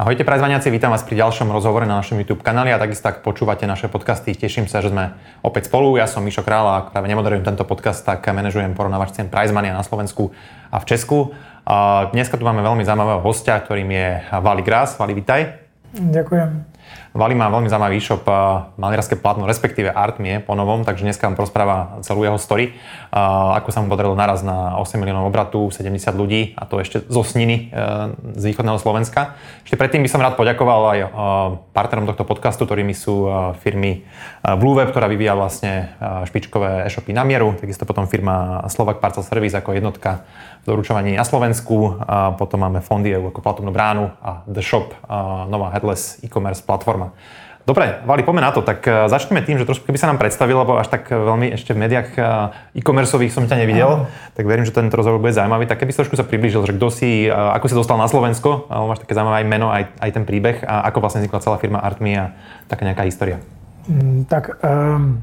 Ahojte prajzvaniaci, vítam vás pri ďalšom rozhovore na našom YouTube kanáli a takisto ak počúvate naše podcasty. Teším sa, že sme opäť spolu. Ja som Mišo Král a práve nemoderujem tento podcast, tak manažujem porovnávač cien Prizmania na Slovensku a v Česku. Dneska tu máme veľmi zaujímavého hostia, ktorým je Vali Gras. Vali, vitaj. Ďakujem. Vali má veľmi zaujímavý e-shop malierské platno, respektíve Artmie po novom, takže dneska vám porozpráva celú jeho story. Ako sa mu podarilo naraz na 8 miliónov obratu, 70 ľudí a to ešte zo Sniny e, z východného Slovenska. Ešte predtým by som rád poďakoval aj e, partnerom tohto podcastu, ktorými sú firmy Blueweb, ktorá vyvíja vlastne špičkové e-shopy na mieru, takisto potom firma Slovak Parcel Service ako jednotka v doručovaní na Slovensku, a potom máme Fondy ako platobnú bránu a The Shop, nová headless e-commerce platforma. Dobre, Vali, poďme na to. Tak e, začneme tým, že trošku keby sa nám predstavil, lebo až tak veľmi ešte v médiách e, e-commerceových som ťa nevidel, Aha. tak verím, že tento rozhovor bude zaujímavý. Tak keby si trošku sa priblížil, že kto si, e, ako si dostal na Slovensko, máš také zaujímavé aj meno, aj, aj ten príbeh a ako vlastne vznikla celá firma Artmi a taká nejaká história. Mm, tak um,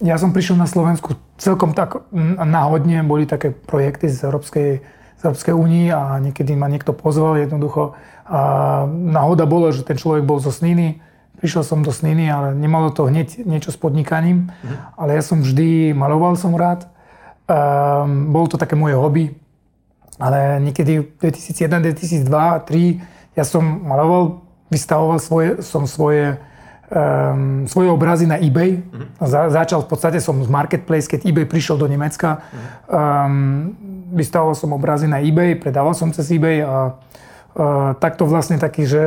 ja som prišiel na Slovensku celkom tak náhodne, boli také projekty z Európskej, z Európskej únie a niekedy ma niekto pozval jednoducho a náhoda bola, že ten človek bol zo Sniny, prišiel som do Sniny, ale nemalo to hneď niečo s podnikaním, mm. ale ja som vždy maloval som rád. Um, bolo to také moje hobby, ale niekedy 2001, 2002, 2003 ja som maloval, vystavoval svoje, som svoje, um, svoje obrazy na eBay. Mm. Za, začal v podstate som z Marketplace, keď eBay prišiel do Nemecka. Mm. Um, vystavoval som obrazy na eBay, predával som cez eBay a Eh, takto vlastne taký, že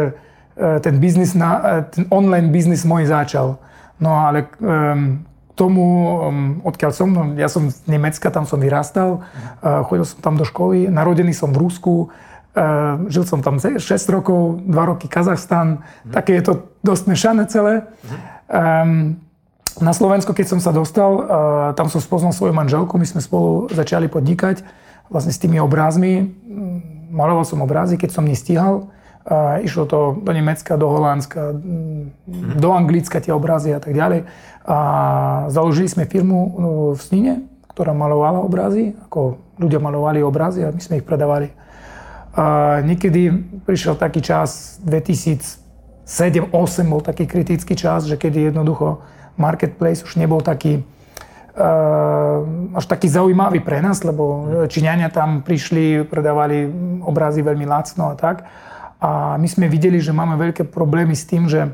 eh, ten biznis, na, eh, ten online biznis môj začal. No ale um, tomu, um, odkiaľ som, no, ja som z Nemecka, tam som vyrastal, uh, chodil som tam do školy, narodený som v Rusku, uh, žil som tam 6 rokov, 2 roky Kazachstan, mm. také je to dosť mešané celé. Um, na Slovensko, keď som sa dostal, uh, tam som spoznal svoju manželku, my sme spolu začali podnikať vlastne s tými obrázmi maloval som obrazy, keď som nestíhal. A išlo to do Nemecka, do Holandska, mm, do Anglicka tie obrazy a tak ďalej. A založili sme firmu v Snine, ktorá malovala obrazy, ako ľudia malovali obrazy a my sme ich predávali. A niekedy prišiel taký čas 2007-2008 bol taký kritický čas, že kedy jednoducho marketplace už nebol taký Ehm, až taký zaujímavý pre nás, lebo Číňania tam prišli, predávali obrazy veľmi lacno a tak. A my sme videli, že máme veľké problémy s tým, že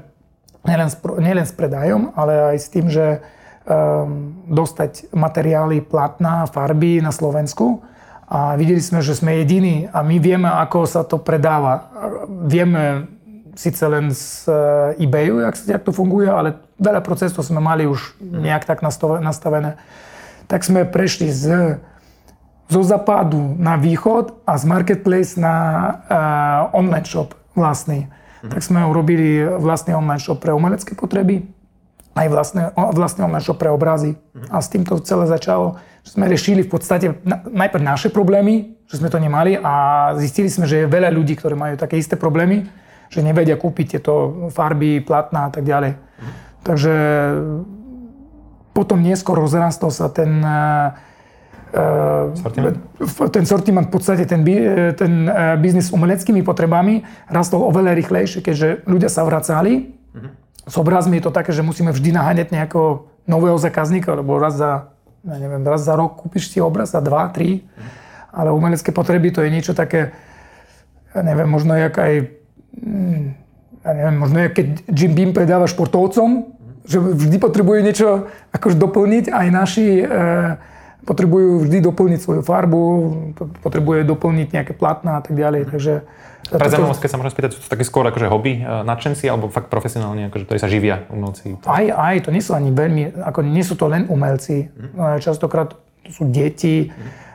nielen s, nielen s predajom, ale aj s tým, že um, dostať materiály, platná, farby na Slovensku. A videli sme, že sme jediní a my vieme, ako sa to predáva. Vieme síce len z eh, eBayu, jak, jak to funguje, ale veľa procesov sme mali už nejak tak nastavené. Tak sme prešli z, zo západu na východ a z marketplace na uh, online shop vlastný. Mm-hmm. Tak sme urobili vlastný online shop pre umelecké potreby, aj vlastný, vlastný online shop pre obrazy. Mm-hmm. A s týmto celé začalo, že sme riešili v podstate na, najprv naše problémy, že sme to nemali a zistili sme, že je veľa ľudí, ktorí majú také isté problémy že nevedia kúpiť tieto farby, platná a tak ďalej. Takže potom neskôr rozrastol sa ten Uh, sortiment? ten sortiment, v podstate ten, ten biznis s umeleckými potrebami rastol oveľa rýchlejšie, keďže ľudia sa vracali. Uh-huh. S obrazmi je to také, že musíme vždy naháňať nejakého nového zákazníka, lebo raz za, ja neviem, raz za rok kúpiš si obraz, za dva, tri. Ale umelecké potreby to je niečo také, ja neviem, možno jak aj Hmm, ja neviem, možno keď Jim Beam predáva športovcom, že vždy potrebuje niečo akož doplniť, aj naši e, potrebujú vždy doplniť svoju farbu, potrebuje doplniť nejaké platná a tak ďalej, takže... Pre zaujímavosť, keď sa môžem spýtať, sú to také skôr akože hobby, e, nadšenci, alebo fakt profesionálne, akože, ktorí sa živia umelci? Aj, aj, to nie sú ani veľmi, ako nie sú to len umelci. Mm. Častokrát to sú deti, mm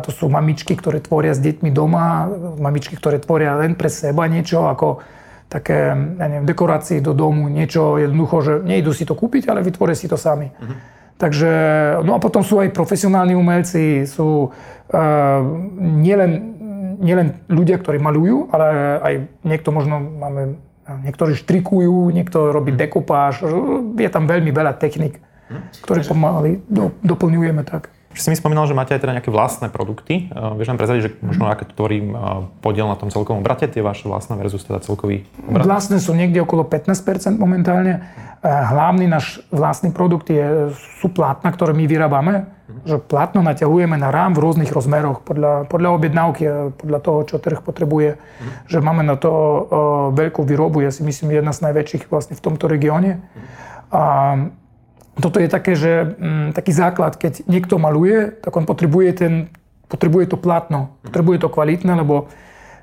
to sú mamičky, ktoré tvoria s deťmi doma, mamičky, ktoré tvoria len pre seba niečo, ako také ja neviem, dekorácie do domu, niečo jednoducho, že nejdu si to kúpiť, ale vytvoria si to sami. Uh-huh. Takže, no a potom sú aj profesionálni umelci, sú uh, nielen, nielen ľudia, ktorí malujú, ale aj niekto možno máme, niektorí štrikujú, niekto robí dekupáž, je tam veľmi veľa technik, ktoré pomaly do, doplňujeme tak. Už si mi spomínal, že máte aj teda nejaké vlastné produkty. Uh, vieš nám prezradiť, že možno aké to tvorí uh, podiel na tom celkovom obrate, tie vaše vlastné versus teda celkový obrat? Vlastné sú niekde okolo 15% momentálne. Uh, hlavný náš vlastný produkt je, sú plátna, ktoré my vyrábame. Že plátno naťahujeme na rám v rôznych rozmeroch podľa, podľa objednávky podľa toho, čo trh potrebuje. Že máme na to uh, veľkú výrobu, ja si myslím, jedna z najväčších vlastne v tomto regióne. A toto je také, že m, mm, taký základ, keď niekto maluje, tak on potrebuje, ten, potrebuje to platno, potrebuje to kvalitné, lebo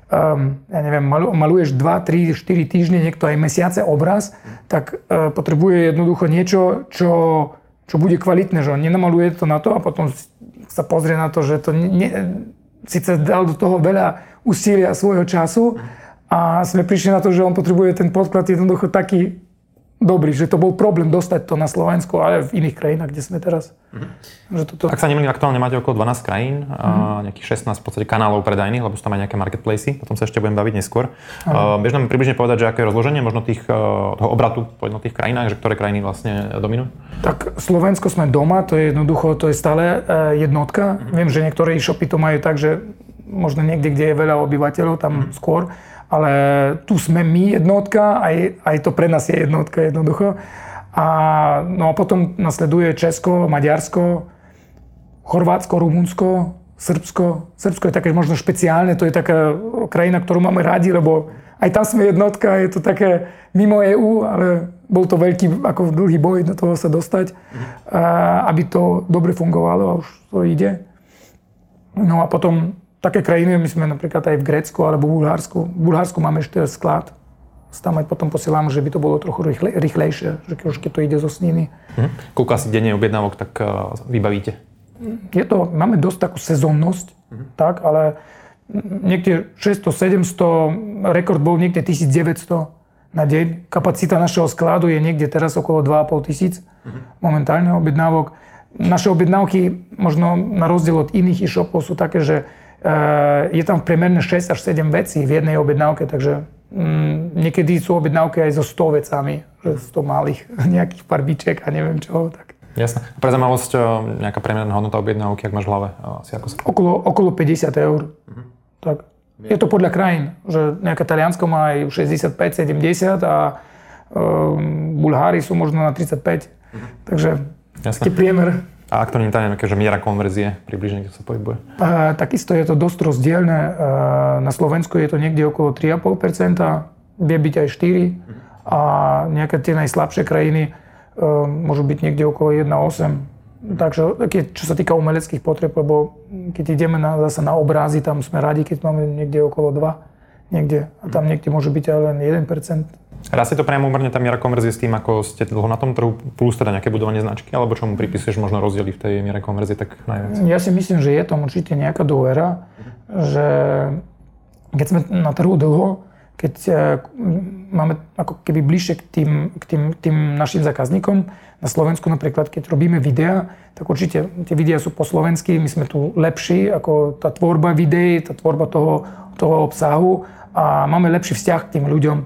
um, ja neviem, maluješ 2, 3, 4 týždne, niekto aj mesiace obraz, tak uh, potrebuje jednoducho niečo, čo, čo bude kvalitné, že on nenamaluje to na to a potom sa pozrie na to, že to ne, síce dal do toho veľa úsilia svojho času a sme prišli na to, že on potrebuje ten podklad jednoducho taký, dobrý, že to bol problém dostať to na Slovensku, ale v iných krajinách, kde sme teraz. Mm-hmm. Že toto... Ak sa nemýlim, aktuálne máte okolo 12 krajín, mm-hmm. a mhm. nejakých 16 v podstate kanálov predajných, lebo sú tam aj nejaké marketplacy, o tom sa ešte budem baviť neskôr. Uh, Bež nám približne povedať, že aké je rozloženie možno tých, uh, toho obratu po jednotých krajinách, že ktoré krajiny vlastne dominujú? Tak Slovensko sme doma, to je jednoducho, to je stále uh, jednotka. Mm-hmm. Viem, že niektoré e-shopy to majú tak, že možno niekde, kde je veľa obyvateľov, tam mm-hmm. skôr ale tu sme my jednotka, aj, aj to pre nás je jednotka jednoducho. A, no a potom nasleduje Česko, Maďarsko, Chorvátsko, Rumunsko, Srbsko. Srbsko je také možno špeciálne, to je taká krajina, ktorú máme radi, lebo aj tam sme jednotka, je to také mimo EÚ, ale bol to veľký, ako dlhý boj do toho sa dostať, a, aby to dobre fungovalo a už to ide. No a potom také krajiny, my sme napríklad aj v Grécku alebo v Bulharsku. V Bulharsku máme ešte sklad. Tam aj potom posielam, že by to bolo trochu rýchle, rýchlejšie, že už keď to ide zo sniny. Hm. Koľko asi denne objednávok tak uh, vybavíte? Je to, máme dosť takú sezónnosť, hm. tak, ale niekde 600, 700, rekord bol niekde 1900 na deň. Kapacita našeho skladu je niekde teraz okolo 2,5 tisíc hm. momentálne objednávok. Naše objednávky, možno na rozdiel od iných e-shopov, sú také, že je tam priemerne 6 až 7 vecí v jednej objednávke, takže mm, niekedy sú objednávky aj so 100 vecami, že 100 malých nejakých farbiček a neviem čo. Tak. Jasné. Pre zaujímavosť, eh, nejaká priemerná hodnota objednávky, ak máš v hlave? Eh, asi ako sa... okolo, okolo 50 eur. Uh-huh. Tak. Je to podľa krajín, že nejaké Taliansko má aj 65-70 a um, Bulhári sú možno na 35. Uh-huh. Takže Jasné. taký priemer. A ak to nie je nejaká miera konverzie, približne, kde sa pohybuje? A, takisto je to dosť rozdielne. Na Slovensku je to niekde okolo 3,5%, vie byť aj 4%. A nejaké tie najslabšie krajiny môžu byť niekde okolo 1,8%. Takže čo sa týka umeleckých potreb, lebo keď ideme na, zase na obrázy, tam sme radi, keď máme niekde okolo 2, niekde, a tam niekde môže byť aj len 1%. Rastie to priamo umerne tá miera konverzie s tým, ako ste dlho na tom trhu, plus teda nejaké budovanie značky, alebo čomu pripisuješ možno rozdiely v tej miere konverzie tak najviac? Ja si myslím, že je tam určite nejaká dôvera, že keď sme na trhu dlho, keď e, máme ako keby bližšie k tým, k tým, tým našim zákazníkom, na Slovensku napríklad, keď robíme videa, tak určite tie videá sú po slovensky, my sme tu lepší ako tá tvorba videí, tá tvorba toho, toho obsahu a máme lepší vzťah k tým ľuďom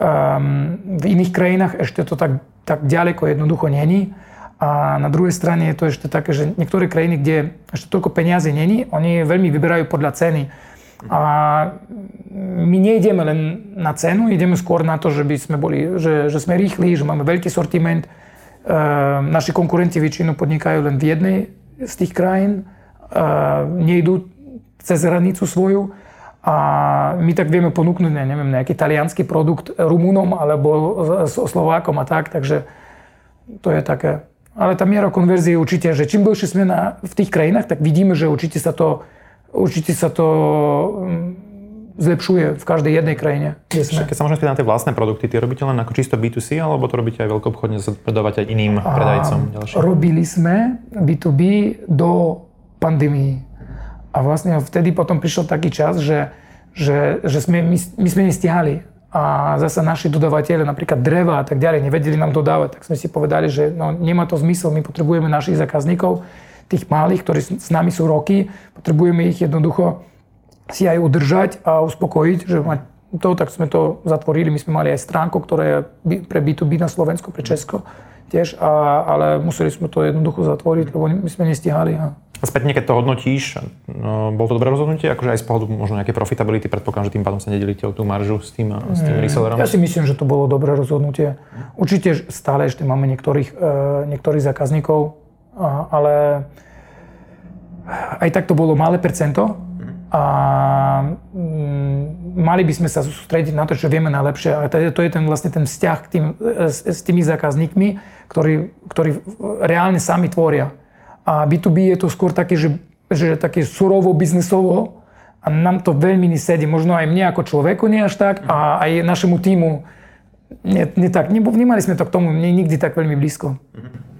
Um, v iných krajinách ešte to tak, tak ďaleko jednoducho není. A na druhej strane je to ešte také, že niektoré krajiny, kde ešte toľko peniazy není, oni veľmi vyberajú podľa ceny. A my nejdeme len na cenu, ideme skôr na to, že, by sme boli, že, že sme rýchli, že máme veľký sortiment. Uh, naši konkurenti väčšinou podnikajú len v jednej z tých krajín, uh, nejdú cez hranicu svoju a my tak vieme ponúknuť, ne, neviem, nejaký talianský produkt Rumunom alebo Slovákom a tak, takže to je také. Ale tá miera konverzie určite, že čím dlhšie sme na, v tých krajinách, tak vidíme, že určite sa to, určite sa to mm, zlepšuje v každej jednej krajine. Však, keď sa môžeme spýtať na tie vlastné produkty, tie robíte len ako čisto B2C, alebo to robíte aj veľkoobchodne, sa predávať aj iným predajcom? Ďalším? Robili sme B2B do pandémii. A vlastne vtedy potom prišiel taký čas, že, že, že sme, my, my sme nestihali. A zase naši dodavateľe, napríklad dreva a tak ďalej, nevedeli nám dodávať. Tak sme si povedali, že no, nemá to zmysel, my potrebujeme našich zákazníkov, tých malých, ktorí s nami sú roky, potrebujeme ich jednoducho si aj udržať a uspokojiť, že mať to, tak sme to zatvorili. My sme mali aj stránku, ktorá je pre B2B na Slovensko, pre Česko, tiež, a, ale museli sme to jednoducho zatvoriť, lebo my sme nestihali. A... A spätne, keď to hodnotíš, no, bol to dobré rozhodnutie? Akože aj z pohľadu možno nejaké profitability, predpokladám, že tým pádom sa nedelíte tú maržu s tým, s tým mm, resellerom? Ja si myslím, že to bolo dobré rozhodnutie. Určite stále ešte máme niektorých, uh, niektorých zákazníkov, ale aj tak to bolo malé percento a um, mali by sme sa sústrediť na to, čo vieme najlepšie. A to je, ten, vlastne ten vzťah k tým, s, tými zákazníkmi, ktorí, ktorí reálne sami tvoria. A B2B je to skôr také, že, že také surovo, biznesovo a nám to veľmi nesedí. Možno aj mne ako človeku nie až tak a aj našemu týmu nie, nie tak. Vnímali sme to k tomu nie, nikdy tak veľmi blízko.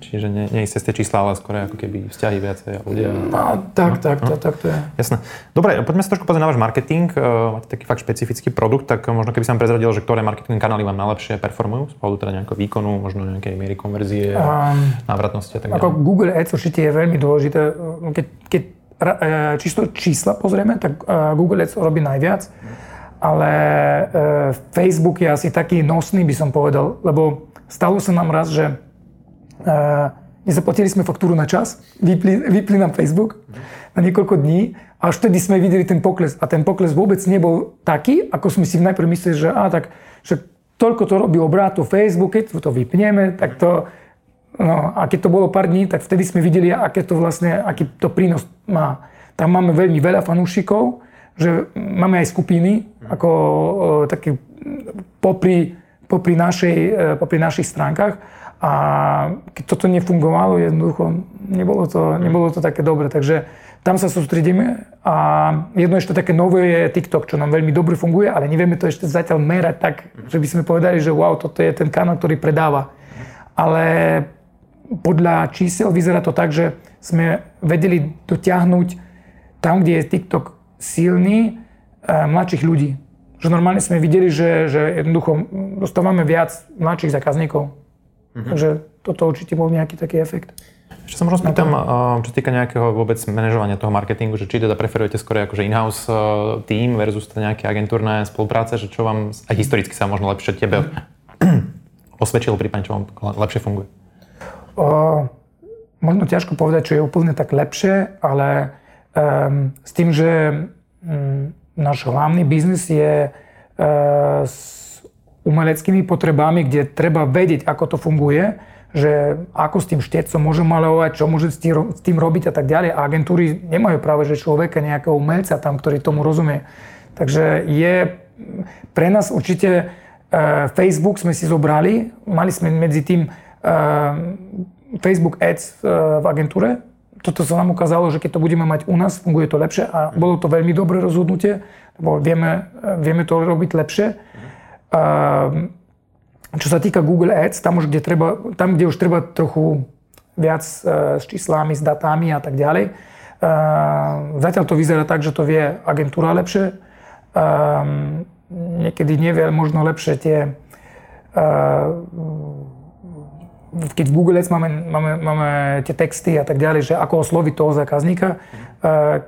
Čiže nie, nie isté čísla, ale skôr ako keby vzťahy viacej a ľudia. No, tak, no, tak, no. tak, tak to je. Jasné. Dobre, poďme sa trošku pozrieť na váš marketing. Uh, máte taký fakt špecifický produkt, tak možno keby som prezradil, že ktoré marketing kanály vám najlepšie performujú z pohľadu teda nejakého výkonu, možno nejakej miery konverzie, um, návratnosti a tak ďalej. Ako Google Ads určite je veľmi dôležité. Keď, keď e, čisto čísla pozrieme, tak e, Google Ads robí najviac. Ale Facebook je asi taký nosný, by som povedal, lebo stalo sa nám raz, že nezaplatili sme faktúru na čas, vypli, vypli nám Facebook na niekoľko dní a až vtedy sme videli ten pokles. A ten pokles vôbec nebol taký, ako sme si najprv mysleli, že á, tak, že toľko to robí obratu Facebook, keď to vypneme, tak to... No, a keď to bolo pár dní, tak vtedy sme videli, aké to vlastne, aký to prínos má. Tam máme veľmi veľa fanúšikov, že máme aj skupiny, ako e, také popri, popri, našej, e, popri našich stránkach. A keď toto nefungovalo, jednoducho nebolo to, nebolo to také dobre. Takže tam sa sústredíme. A jedno ešte také nové je TikTok, čo nám veľmi dobre funguje, ale nevieme to ešte zatiaľ merať tak, že by sme povedali, že wow, toto je ten kanál, ktorý predáva. Ale podľa čísel vyzerá to tak, že sme vedeli dotiahnuť tam, kde je TikTok silný, eh, mladších ľudí. Že normálne sme videli, že, že jednoducho dostávame viac mladších zákazníkov. Mm-hmm. Takže toto určite bol nejaký taký efekt. Ešte sa možno spýtam, čo týka nejakého vôbec manažovania toho marketingu, že či teda preferujete skôr akože in-house team versus teda nejaké agentúrne spolupráce, že čo vám aj historicky sa možno lepšie tebe osvedčilo, prípadne čo vám lepšie funguje? O, možno ťažko povedať, čo je úplne tak lepšie, ale s tým, že um, náš hlavný biznis je uh, umeleckými potrebami, kde treba vedieť, ako to funguje, že ako s tým štecom môžem malovať, čo môže s tým, s robiť a tak ďalej. A agentúry nemajú práve, že človeka, nejakého umelca tam, ktorý tomu rozumie. Takže je pre nás určite uh, Facebook sme si zobrali, mali sme medzi tým uh, Facebook Ads v agentúre. Toto sa nám ukázalo, že keď to budeme mať u nás, funguje to lepšie a bolo to veľmi dobré rozhodnutie, lebo vieme, vieme to robiť lepšie. Ehm, čo sa týka Google Ads, tam, už, kde, treba, tam, kde už treba trochu viac e, s číslami, s datami a tak ďalej. Ehm, zatiaľ to vyzerá tak, že to vie agentúra lepšie. Ehm, niekedy nevie možno lepšie tie keď v Google Ads máme, máme, máme tie texty a tak ďalej, že ako osloviť toho zákazníka,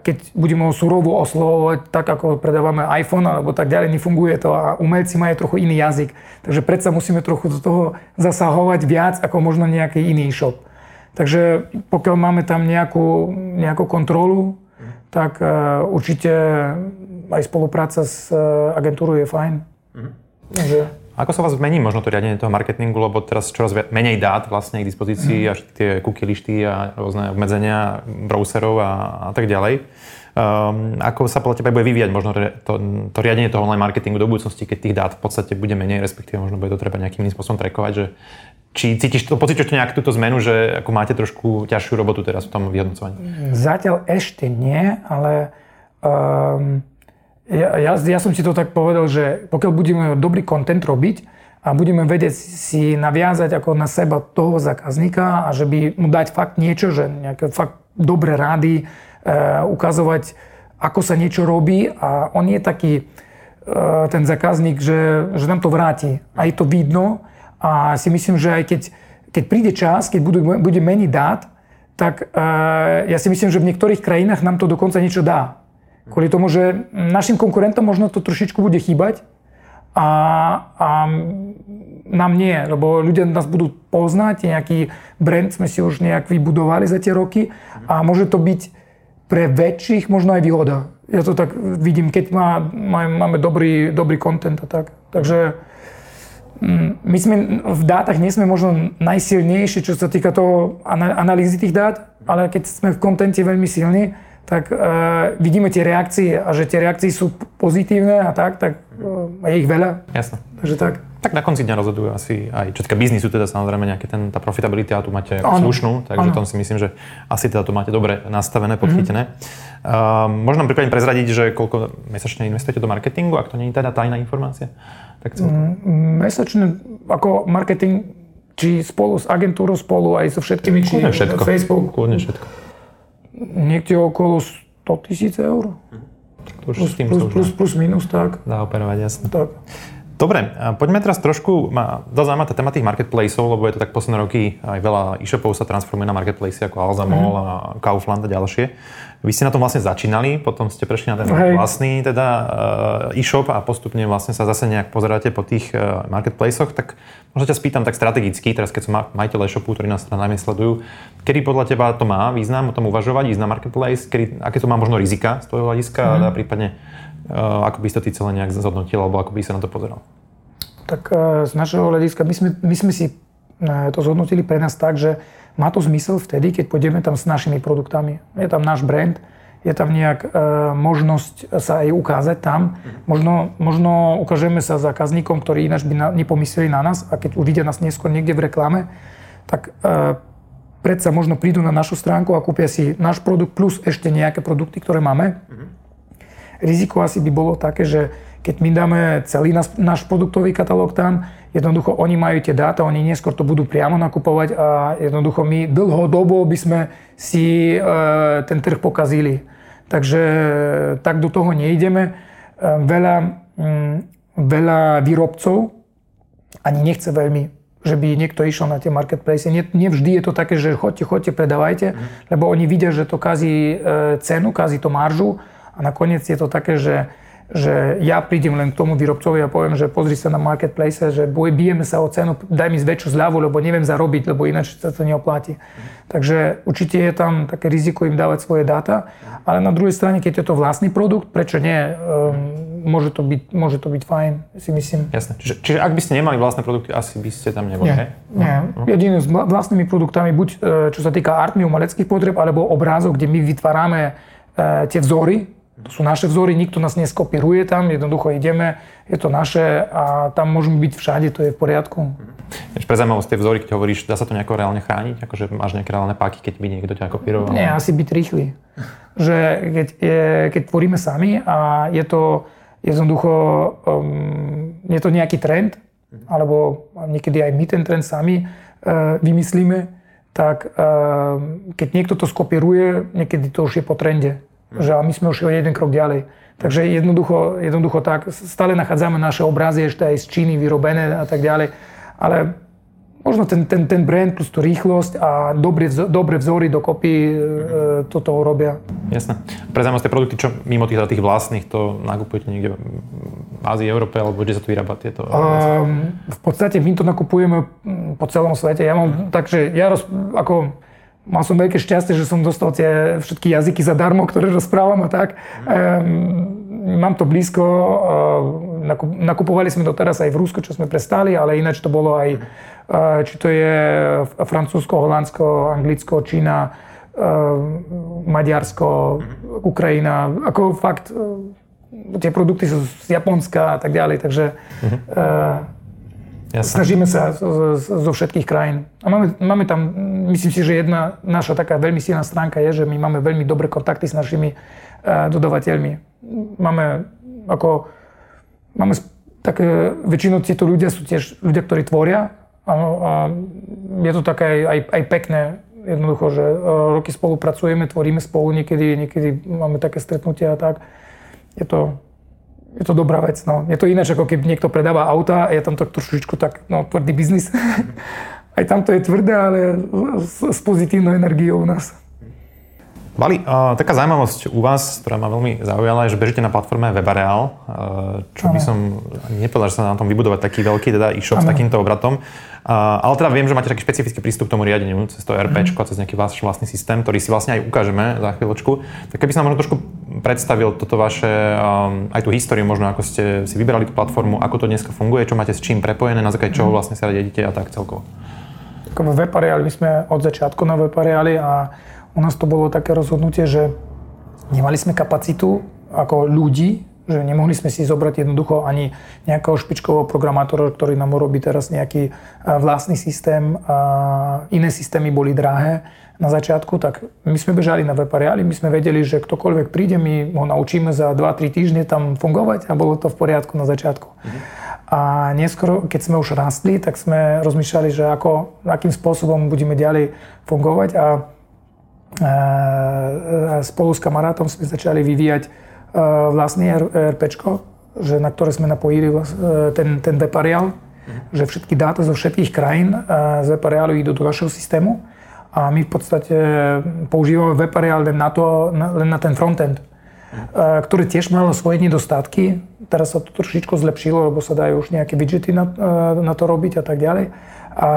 keď budeme ho surovo oslovovať tak, ako predávame iPhone alebo tak ďalej, nefunguje to a umelci majú trochu iný jazyk. Takže predsa musíme trochu do toho zasahovať viac ako možno nejaký iný e-shop. Takže pokiaľ máme tam nejakú, nejakú kontrolu, tak uh, určite aj spolupráca s uh, agentúrou je fajn. Mm. Takže... Ako sa vás mení možno to riadenie toho marketingu, lebo teraz čoraz menej dát vlastne k dispozícii, mm. až tie cookie lišty a rôzne obmedzenia browserov a, a tak ďalej. Um, ako sa podľa teba bude vyvíjať možno to, to riadenie toho online marketingu do budúcnosti, keď tých dát v podstate bude menej, respektíve možno bude to treba nejakým iným spôsobom trekovať, že či cítiš, to, pocítiš to nejak túto zmenu, že ako máte trošku ťažšiu robotu teraz v tom vyhodnocovaní? Zatiaľ ešte nie, ale um, ja, ja, ja som si to tak povedal, že pokiaľ budeme dobrý content robiť a budeme vedieť si naviazať ako na seba toho zákazníka a že by mu dať fakt niečo, že nejaké fakt dobré rady, e, ukazovať, ako sa niečo robí a on je taký e, ten zákazník, že, že nám to vráti. A je to vidno a si myslím, že aj keď, keď príde čas, keď budú, bude menej dát, tak e, ja si myslím, že v niektorých krajinách nám to dokonca niečo dá. Kvôli tomu, že našim konkurentom možno to trošičku bude chýbať a, a nám nie, lebo ľudia nás budú poznať, nejaký brand sme si už nejak vybudovali za tie roky a môže to byť pre väčších možno aj výhoda. Ja to tak vidím, keď má, má, máme dobrý, dobrý content a tak. Takže mm, my sme v dátach nie sme možno najsilnejší, čo sa týka toho analýzy tých dát, ale keď sme v kontente veľmi silní, tak uh, vidíme tie reakcie a že tie reakcie sú pozitívne a tak, tak uh, je ich veľa. Jasné. Takže tak. Tak na konci dňa rozhodujú asi aj, čo týka biznisu, teda samozrejme nejaké ten, tá profitabilita tu máte ano. slušnú, takže ano. tom si myslím, že asi teda to máte dobre nastavené, podchytené. Mm-hmm. Uh, možno prípadne prezradiť, že koľko mesačne investujete do marketingu, ak to nie je teda tajná informácia? Tak mm, mesačne ako marketing, či spolu s agentúrou, spolu aj so všetkými, či všetko. Facebook. Kľudne všetko niekde okolo 100 tisíc eur. To už plus, plus, plus, plus, minus, tak. Dá operovať, jasne. Tak. Dobre, poďme teraz trošku, ma dosť zaujímavá tá téma tých marketplaceov, lebo je to tak posledné roky, aj veľa e-shopov sa transformuje na marketplace ako Alza Mall mm. a Kaufland a ďalšie. Vy ste na tom vlastne začínali, potom ste prešli na ten Hej. vlastný teda uh, e-shop a postupne vlastne sa zase nejak pozeráte po tých uh, marketplaceoch, tak možno ťa spýtam tak strategicky, teraz keď som majiteľ e-shopu, ktorí nás teda najmä sledujú, kedy podľa teba to má význam o tom uvažovať, ísť na marketplace, kedy, aké to má možno rizika z tvojho hľadiska mm. a prípadne Uh, ako by si to ty celé nejak zhodnotil, alebo ako by sa na to pozeral? Tak uh, z našeho hľadiska, my sme, my sme si uh, to zhodnotili pre nás tak, že má to zmysel vtedy, keď pôjdeme tam s našimi produktami. Je tam náš brand, je tam nejak možnosť sa aj ukázať tam. Možno, možno ukážeme sa zákazníkom, ktorí ináč by na, nepomysleli na nás a keď uvidia nás neskôr niekde v reklame, tak predsa možno prídu na našu stránku a kúpia si náš produkt plus ešte nejaké produkty, ktoré máme. Mm-hmm riziko asi by bolo také, že keď my dáme celý náš, náš produktový katalóg tam, jednoducho oni majú tie dáta, oni neskôr to budú priamo nakupovať a jednoducho my dlhodobo by sme si e, ten trh pokazili. Takže tak do toho nejdeme. E, veľa, mm, veľa výrobcov ani nechce veľmi že by niekto išiel na tie marketplace. Nie, nevždy je to také, že chodte, chodte, predávajte, mm. lebo oni vidia, že to kazí e, cenu, kazí to maržu a nakoniec je to také, že, že ja prídem len k tomu výrobcovi a poviem, že pozri sa na marketplace, že bijeme sa o cenu, daj mi väčšiu zľavu, lebo neviem zarobiť, lebo ináč sa to neoplatí. Takže určite je tam také riziko im dávať svoje dáta, ale na druhej strane, keď je to vlastný produkt, prečo nie? Um, môže to byť, môže to byť fajn, si myslím. Jasné. Čiže, čiže ak by ste nemali vlastné produkty, asi by ste tam neboli, Nie, nie. Uh-huh. Jediné s vlastnými produktami, buď e, čo sa týka artmy, umeleckých potreb, alebo obrázok, kde my vytvárame uh, tie vzory, to sú naše vzory, nikto nás neskopíruje tam, jednoducho ideme, je to naše a tam môžeme byť všade, to je v poriadku. Ešte pre zaujímavosť, tie vzory, keď hovoríš, dá sa to nejako reálne chrániť? Akože máš nejaké reálne páky, keď by niekto ťa kopíroval? Nie, asi byť rýchly. Že keď, je, keď tvoríme sami a je to jednoducho, um, je to nejaký trend, alebo niekedy aj my ten trend sami uh, vymyslíme, tak uh, keď niekto to skopíruje, niekedy to už je po trende že my sme už jeden krok ďalej. Takže jednoducho, jednoducho tak, stále nachádzame naše obrazy ešte aj z Číny vyrobené a tak ďalej. Ale možno ten, ten, ten brand plus tú rýchlosť a dobré, dobré vzory dokopy e, toto robia. Jasné. Pre tie produkty, čo mimo tých, tých vlastných, to nakupujete niekde v Ázii, Európe, alebo kde sa tu vyrába tieto? Um, v podstate my to nakupujeme po celom svete. Ja mám, takže ja roz, ako mal som veľké šťastie, že som dostal tie všetky jazyky zadarmo, ktoré rozprávam a tak. Um, mám to blízko, uh, nakupovali sme to teraz aj v Rusku, čo sme prestali, ale ináč to bolo aj, uh, či to je Francúzsko, Holandsko, Anglicko, Čína, uh, Maďarsko, Ukrajina, ako fakt uh, tie produkty sú z Japonska a tak ďalej, takže uh, Jasne. Snažíme sa zo, zo všetkých krajín. A máme, máme tam, myslím si, že jedna naša taká veľmi silná stránka je, že my máme veľmi dobré kontakty s našimi uh, dodavateľmi. Máme ako, máme také, väčšinou títo ľudia sú tiež ľudia, ktorí tvoria a, a je to také aj, aj pekné, jednoducho, že uh, roky spolupracujeme, tvoríme spolu, niekedy, niekedy máme také stretnutia a tak. Je to, je to dobrá vec. No. Je to ináč, ako keď niekto predáva auta a je tam to trošičku tak no, tvrdý biznis. Aj tam to je tvrdé, ale s, s pozitívnou energiou u nás. Vali, uh, taká zaujímavosť u vás, ktorá ma veľmi zaujala, je, že bežíte na platforme Webareal, uh, čo by som nepovedal, že sa na tom vybudovať taký veľký teda e-shop s takýmto obratom. Uh, ale teda viem, že máte taký špecifický prístup k tomu riadeniu cez to RP, mm. cez nejaký váš vlastný systém, ktorý si vlastne aj ukážeme za chvíľočku. Tak keby sa možno trošku predstavil toto vaše, um, aj tú históriu možno, ako ste si vyberali tú platformu, ako to dneska funguje, čo máte s čím prepojené, na základe čoho mhm. vlastne sa riadite a tak celkovo. V Webareali my sme od začiatku na Webareali a u nás to bolo také rozhodnutie, že nemali sme kapacitu ako ľudí, že nemohli sme si zobrať jednoducho ani nejakého špičkového programátora, ktorý nám urobí teraz nejaký vlastný systém. Iné systémy boli drahé na začiatku, tak my sme bežali na Webareali, my sme vedeli, že ktokoľvek príde, my ho naučíme za 2-3 týždne tam fungovať a bolo to v poriadku na začiatku. Mhm. A neskôr, keď sme už rastli, tak sme rozmýšľali, že ako, akým spôsobom budeme ďalej fungovať a spolu s kamarátom sme začali vyvíjať vlastný RP, že na ktoré sme napojili ten, ten Veparial, mm. že všetky dáta zo všetkých krajín z Veparialu idú do našeho systému a my v podstate používame Veparial len na, to, len na ten frontend, mm. ktorý tiež mal svoje nedostatky. Teraz sa to trošičku zlepšilo, lebo sa dajú už nejaké widgety na, na to robiť a tak ďalej. A,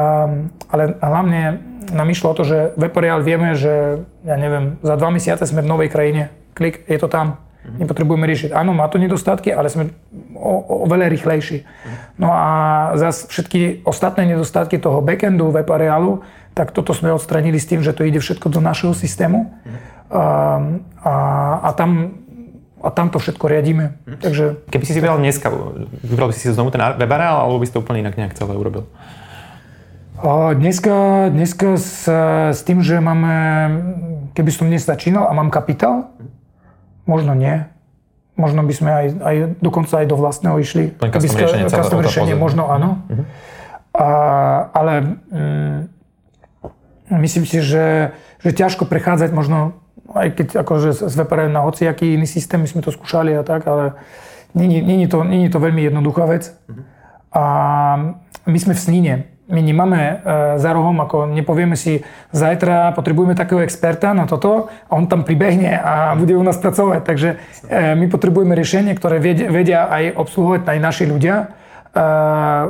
ale hlavne nám išlo o to, že Vaporeal vieme, že ja neviem, za dva mesiace sme v novej krajine. Klik, je to tam. Mm-hmm. Nepotrebujeme riešiť. Áno, má to nedostatky, ale sme o, oveľa rýchlejší. Mm-hmm. No a zase všetky ostatné nedostatky toho backendu Vaporealu, tak toto sme odstranili s tým, že to ide všetko do našeho systému. Mm-hmm. A, a, a tam a tam to všetko riadíme. Mm. Takže... Keby si si vybral dneska, vybral by si si znovu ten webareál, alebo by si to úplne inak nejak celé urobil? Dneska, dneska s, s tým, že máme, keby som dnes začínal a mám kapitál, možno nie. Možno by sme aj, aj dokonca aj do vlastného išli. Len custom riešenie, custom riešenie možno áno. Uh-huh. A, ale mm, myslím si, že, že ťažko prechádzať možno, aj keď akože z VPR na hociaký iný systém, my sme to skúšali a tak, ale není, to, to veľmi jednoduchá vec. Uh-huh. A my sme v snine my nemáme e, za rohom, ako nepovieme si, zajtra potrebujeme takého experta na toto a on tam pribehne a bude u nás pracovať. Takže e, my potrebujeme riešenie, ktoré vedia aj obsluhovať aj naši ľudia. E,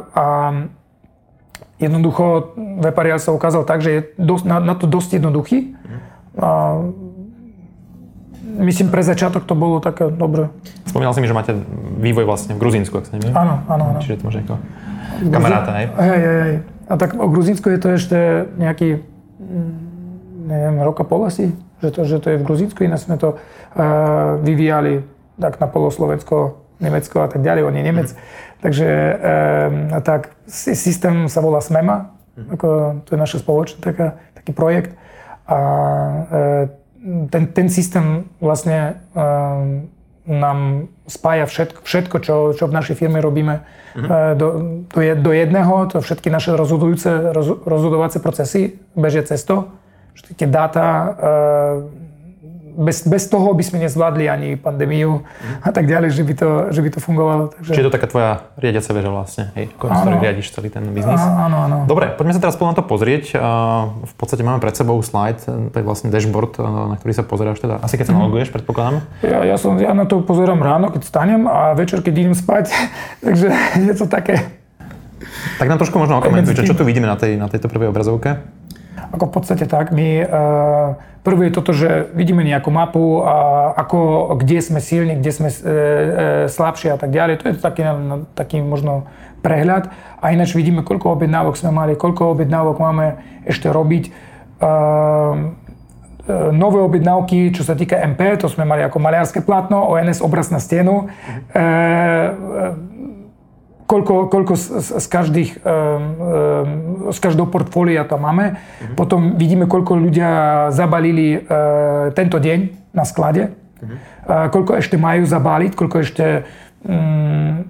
a jednoducho Veparial sa ukázal tak, že je dosť, na, na to dosť jednoduchý. A myslím, pre začiatok to bolo také dobré. Spomínal si mi, že máte vývoj vlastne v Gruzínsku, ak sa neviem. Áno, áno, áno. Čiže to môže ako kamaráta, hej? Hej, hej, hej. A tak o Gruzínsku je to ešte nejaký, mm, neviem, rok a pol asi, že to, že to je v Gruzínsku, ináč sme to uh, vyvíjali tak na poloslovensko, Nemecko a tak ďalej, on je Nemec. Mm. Takže um, tak systém sa volá SMEMA, mm. ako, to je naša spoločná taká, taký projekt. A uh, ten, ten systém vlastne um, nám spája všetko, všetko čo, čo v našej firme robíme mm-hmm. do, do, do jedného. To všetky naše rozhodujúce, roz, rozhodovacie procesy bežia cez to. Všetky dáta eh, bez, bez toho by sme nezvládli ani pandémiu mm. a tak ďalej, že by to, že by to fungovalo. Takže... Čiže je to taká tvoja riadiaca väža vlastne, hej, ako riadiš celý ten biznis. Áno, áno. Dobre, poďme sa teraz spolu na to pozrieť. V podstate máme pred sebou slide, to je vlastne dashboard, na ktorý sa pozeráš teda. Asi keď sa mhm. naloguješ, predpokladám. Ja, ja, som, ja na to pozerám ráno, keď stanem a večer, keď idem spať, takže je to také... Tak nám trošku možno okomentuj, čo tu vidíme na, tej, na tejto prvej obrazovke? Ako v podstate tak, my uh, Prvé je toto, že vidíme nejakú mapu a ako, kde sme silní, kde sme e, e, slabší a tak ďalej. To je taký, taký možno prehľad. A ináč vidíme, koľko objednávok sme mali, koľko objednávok máme ešte robiť. E, e, nové objednávky, čo sa týka MP, to sme mali ako maliarské plátno, ONS obraz na stenu. E, e, koľko, koľko z, z, každých, z každého portfólia tam máme. Uh-huh. Potom vidíme, koľko ľudia zabalili uh, tento deň na sklade. Uh, koľko ešte majú zabaliť, koľko ešte... Um,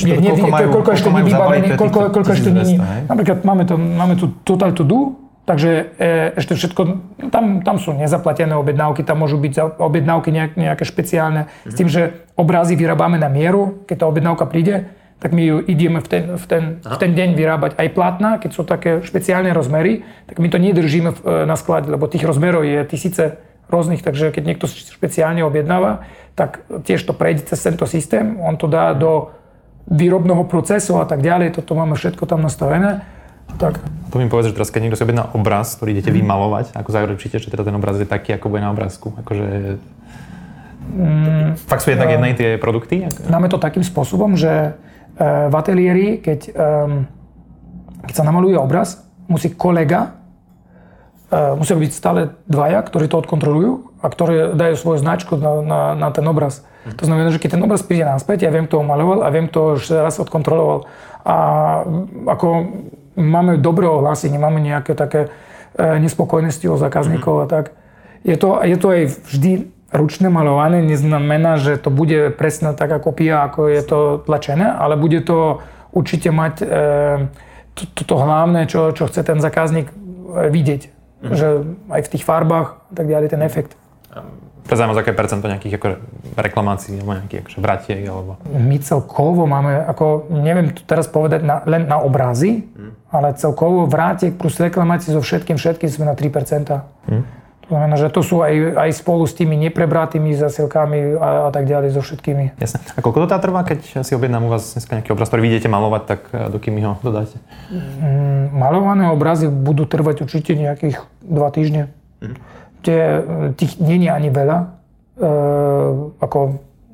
nie, nie, koľko, majú, koľko ešte koľko nevybavení, koľko, koľko ešte není. Napríklad máme, to, máme tu Total To Do, takže e, ešte všetko, tam, tam sú nezaplatené objednávky, tam môžu byť objednávky nejak, nejaké špeciálne, uh-huh. s tým, že obrazy vyrábame na mieru, keď tá objednávka príde, tak my ju ideme v ten, v, ten, v ten deň vyrábať aj platná, keď sú také špeciálne rozmery, tak my to nedržíme e, na sklade, lebo tých rozmerov je tisíce rôznych, takže keď niekto špeciálne objednáva, tak tiež to prejde cez tento systém, on to dá do výrobného procesu a tak ďalej, toto máme všetko tam nastavené. Tak. To mi povedz, že teraz keď niekto si objedná obraz, ktorý idete mm. vymalovať, ako zaručíte, že teda ten obraz je taký, ako bude na obrázku? Akože... Mm, Fakt sú jednak uh, jedné tie produkty? Máme to takým spôsobom, že uh, v ateliéri, keď, um, keď sa namaluje obraz, musí kolega, uh, musia byť stále dvaja, ktorí to odkontrolujú a ktorí dajú svoju značku na, na, na ten obraz. To znamená, že keď ten obraz príde naspäť, ja viem, kto ho maloval a viem to už raz odkontroloval. A ako máme dobré ohlasy, nemáme nejaké také e, nespokojnosti o zákazníkov a tak. Je to, je to aj vždy ručné malované, neznamená, že to bude presná taká kopia, ako je to tlačené, ale bude to určite mať e, to, to, to hlavné, čo, čo chce ten zákazník e, vidieť. Mm. Že aj v tých farbách a tak ďalej, ten efekt. To znamená, aké percento nejakých ako reklamácií alebo nejakých akože vratiek? Alebo... My celkovo máme, ako neviem to teraz povedať na, len na obrazy, hmm. ale celkovo vrátiek plus reklamácií so všetkým, všetkým sme na 3%. Hmm. Znamená, že to sú aj, aj spolu s tými neprebratými zasilkami a, a tak ďalej so všetkými. Jasne. A koľko to tá trvá, keď si objednám u vás dneska nejaký obraz, ktorý vidíte malovať, tak e, do kým ho dodáte? Mm, malované obrazy budú trvať určite nejakých 2 týždne. Hmm tie, tých nie je ani veľa. E, ako,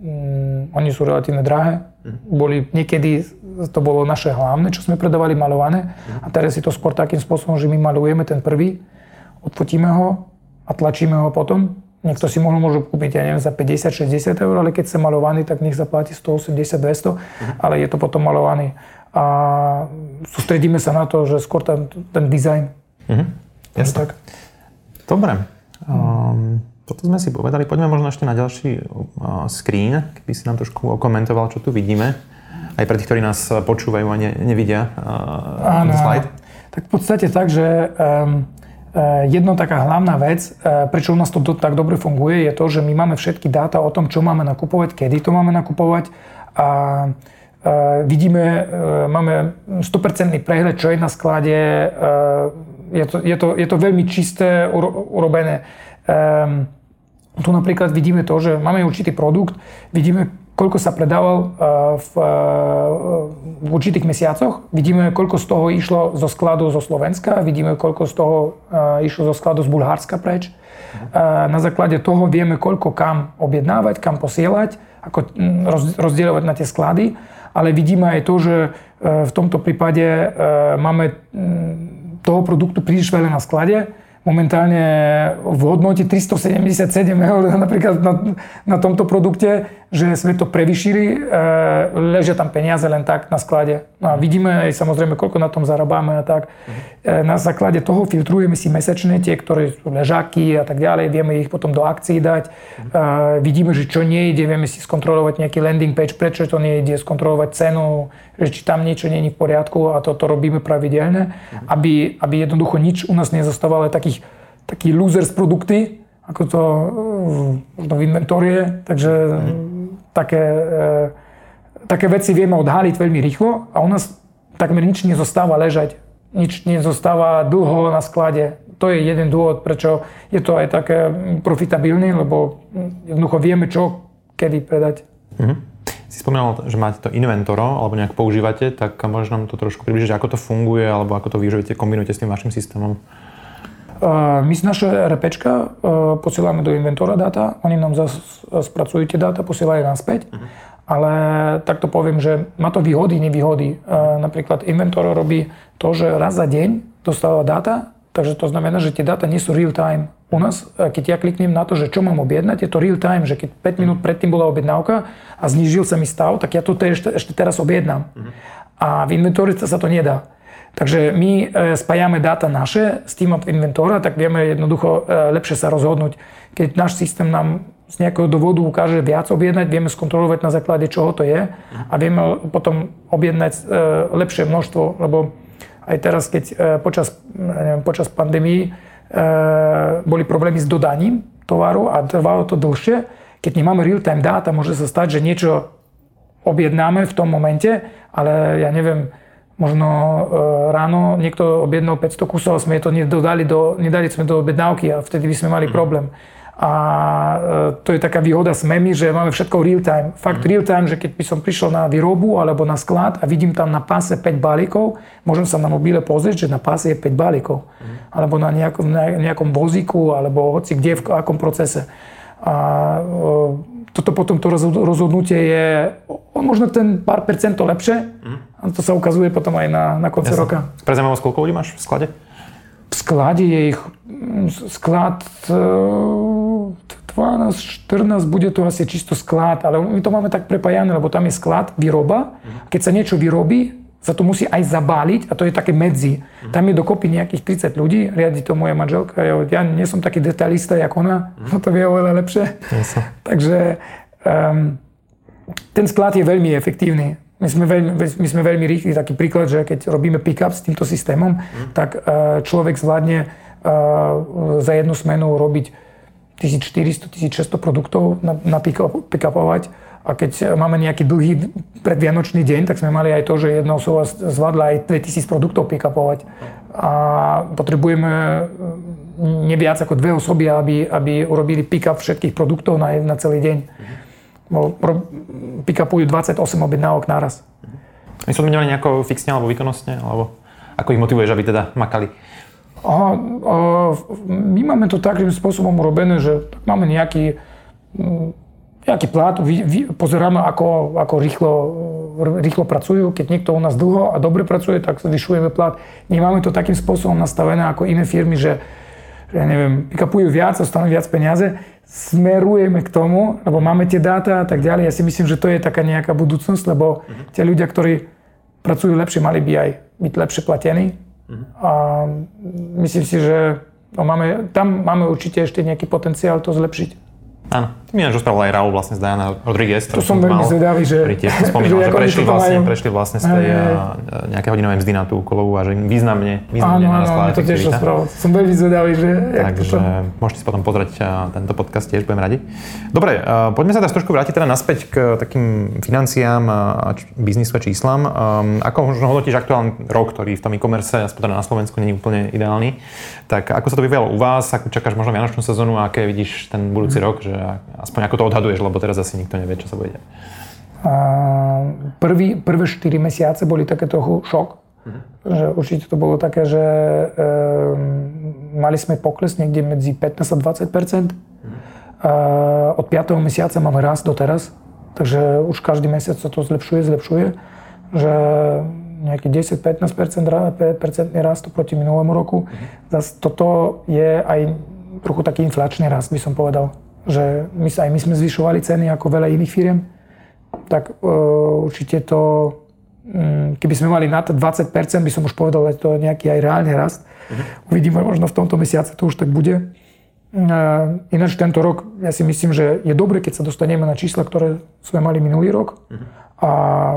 um, oni sú relatívne drahé. Mm. Boli niekedy, to bolo naše hlavné, čo sme predávali malované. Mm. A teraz je to skôr takým spôsobom, že my malujeme ten prvý, odfotíme ho a tlačíme ho potom. Niekto si mohol môžu kúpiť, ja neviem, za 50-60 eur, ale keď sa malovaný, tak nech zaplatí 180-200, mm. ale je to potom malovaný. A sústredíme sa na to, že skôr ten, ten dizajn. Mm-hmm. Jasne. Tak. Dobre. Um, toto sme si povedali. Poďme možno ešte na ďalší uh, screen, keby si nám trošku okomentoval, čo tu vidíme. Aj pre tých, ktorí nás počúvajú a ne, nevidia uh, áno, slide. Tak v podstate tak, že um, Jedno taká hlavná vec, prečo u nás to tak dobre funguje, je to, že my máme všetky dáta o tom, čo máme nakupovať, kedy to máme nakupovať a vidíme, máme 100% prehľad, čo je na sklade, je to, je to, je to veľmi čisté urobené. Um, tu napríklad vidíme to, že máme určitý produkt, vidíme, koľko sa predával uh, v, uh, v určitých mesiacoch, vidíme, koľko z toho išlo zo skladu zo Slovenska, vidíme, koľko z toho uh, išlo zo skladu z Bulharska preč. Na základe toho vieme, koľko kam objednávať, kam posielať, ako mm, rozdielovať na tie sklady, ale vidíme aj to, že v tomto prípade máme mm, toho produktu príliš veľa na sklade. Momentálne v hodnote 377 eur napríklad na, na tomto produkte, že sme to prevyšili, e, ležia tam peniaze len tak na sklade. No a vidíme aj samozrejme, koľko na tom zarábame a tak. E, na základe toho filtrujeme si mesačne tie, ktoré sú ležáky a tak ďalej, vieme ich potom do akcií dať. E, vidíme, že čo nejde, vieme si skontrolovať nejaký landing page, prečo to nejde, skontrolovať cenu, že či tam niečo nie je v poriadku a toto robíme pravidelne, aby, aby jednoducho nič u nás nezostávalo takých, taký losers produkty, ako to v inventórie, takže také, e, také veci vieme odhaliť veľmi rýchlo a u nás takmer nič nezostáva ležať, nič nezostáva dlho na sklade. To je jeden dôvod, prečo je to aj také profitabilné, lebo jednoducho vieme, čo kedy predať. Mm-hmm. Si spomínal, že máte to inventoro, alebo nejak používate, tak môžeš nám to trošku približiť, ako to funguje, alebo ako to využijete, kombinujete s tým vašim systémom? Naše RPčka e, posielame do Inventora dáta, oni nám zase spracujú tie dáta, posielajú naspäť. Uh-huh. Ale takto poviem, že má to výhody, nevýhody. E, napríklad Inventor robí to, že raz za deň dostáva dáta, takže to znamená, že tie dáta nie sú real time. U nás, e, keď ja kliknem na to, že čo mám objednať, je to real time, že keď 5 minút predtým bola objednávka a znížil sa mi stav, tak ja to ešte, ešte teraz objednám. Uh-huh. A v Inventori sa to nedá. Takže my e, spájame dáta naše s tým od inventora, tak vieme jednoducho e, lepšie sa rozhodnúť. Keď náš systém nám z nejakého dôvodu ukáže viac objednať, vieme skontrolovať na základe čoho to je a vieme potom objednať e, lepšie množstvo, lebo aj teraz, keď počas, neviem, počas pandémii boli problémy s dodaním tovaru a trvalo to dlhšie, keď nemáme real-time dáta, môže sa stať, že niečo objednáme v tom momente, ale ja neviem, možno e, ráno niekto objednal 500 kusov a sme to nedodali do, nedali sme do objednávky a vtedy by sme mali mhm. problém. A e, to je taká výhoda s MEMI, že máme všetko real time. Fakt mm. real time, že keď by som prišiel na výrobu alebo na sklad a vidím tam na páse 5 balíkov, môžem sa na mobile pozrieť, že na páse je 5 balíkov. Mm. Alebo na nejakom, na nejakom vozíku, alebo hoci kde, v akom procese. A e, toto potom to rozhodnutie je možno ten pár percent to lepšie. Mm. A to sa ukazuje potom aj na, na konci Jasne. roka. Pre zaujímavosť, koľko ľudí máš v sklade? V sklade je ich sklad e, 12, 14 bude to asi čisto sklad, ale my to máme tak prepájane, lebo tam je sklad, výroba. Keď sa niečo vyrobí, sa to musí aj zabáliť a to je také medzi. Tam je dokopy nejakých 30 ľudí, riadi to moja manželka, ja, ja nie som taký detailista, ako ona, no to vie oveľa lepšie. Takže um, ten sklad je veľmi efektívny. My sme, veľmi, my sme veľmi rýchli, taký príklad, že keď robíme pick-up s týmto systémom, mm. tak uh, človek zvládne uh, za jednu smenu robiť 1400-1600 produktov na, na pick-upovať. A keď máme nejaký dlhý predvianočný deň, tak sme mali aj to, že jedna osoba zvládla aj 2000 produktov pick-upovať. A potrebujeme mm, neviac ako dve osoby, aby, aby urobili pick-up všetkých produktov na, na celý deň. Pick-upujú 28 objednávok naraz. My sú odmenovaní nejako fixne alebo výkonnostne? Alebo ako ich motivuješ, aby teda makali? A, a, my máme to takým spôsobom urobené, že máme nejaký, mm, nejaký plat, vy, vy, pozeráme, ako, ako rýchlo, rýchlo pracujú. Keď niekto u nás dlho a dobre pracuje, tak zvyšujeme plat. Nemáme to takým spôsobom nastavené ako iné firmy, že, že neviem, pikapujú viac, dostanú viac peniaze. Smerujeme k tomu, lebo máme tie dáta a tak ďalej. Ja si myslím, že to je taká nejaká budúcnosť, lebo mhm. tie ľudia, ktorí pracujú lepšie, mali by aj byť lepšie platení a myslím si, že no máme, tam máme určite ešte nejaký potenciál to zlepšiť. Áno, mi ináč rozprával aj Raúl vlastne z Diana Rodriguez. To som veľmi zvedavý, že... Ktorý tiež spomínal, že, že prešli, vlastne, prešli vlastne z tej nejaké hodinové mzdy na tú kolovú a že významne, významne áno, áno, to tiež rozprával. Som veľmi zvedavý, že... Takže môžete si potom pozrieť tento podcast, tiež budem radi. Dobre, poďme sa teraz trošku vrátiť teda naspäť k takým financiám a biznisu a číslam. Ako možno hodnotíš aktuálny rok, ktorý v tom e-commerce, aspoň teda na Slovensku, nie je úplne ideálny. Tak ako sa to vyvíjalo u vás, ako čakáš možno Vianočnú sezónu a aké vidíš ten budúci rok, že aspoň ako to odhaduješ, lebo teraz asi nikto nevie, čo sa bude diať. Prvý, prvé 4 mesiace boli také trochu šok. Uh-huh. Že určite to bolo také, že e, mali sme pokles niekde medzi 15 a 20 uh-huh. e, Od 5. mesiaca máme rast doteraz, takže už každý mesiac sa to zlepšuje, zlepšuje. Že nejaký 10-15 percentný rast proti minulému roku. Uh-huh. Zas toto je aj trochu taký inflačný rast, by som povedal že my, aj my sme zvyšovali ceny ako veľa iných firiem, tak uh, určite to, um, keby sme mali na to 20%, by som už povedal, že to je nejaký aj reálny rast. Uh-huh. Uvidíme, možno v tomto mesiaci to už tak bude. Uh, ináč tento rok, ja si myslím, že je dobre, keď sa dostaneme na čísla, ktoré sme mali minulý rok, uh-huh. a,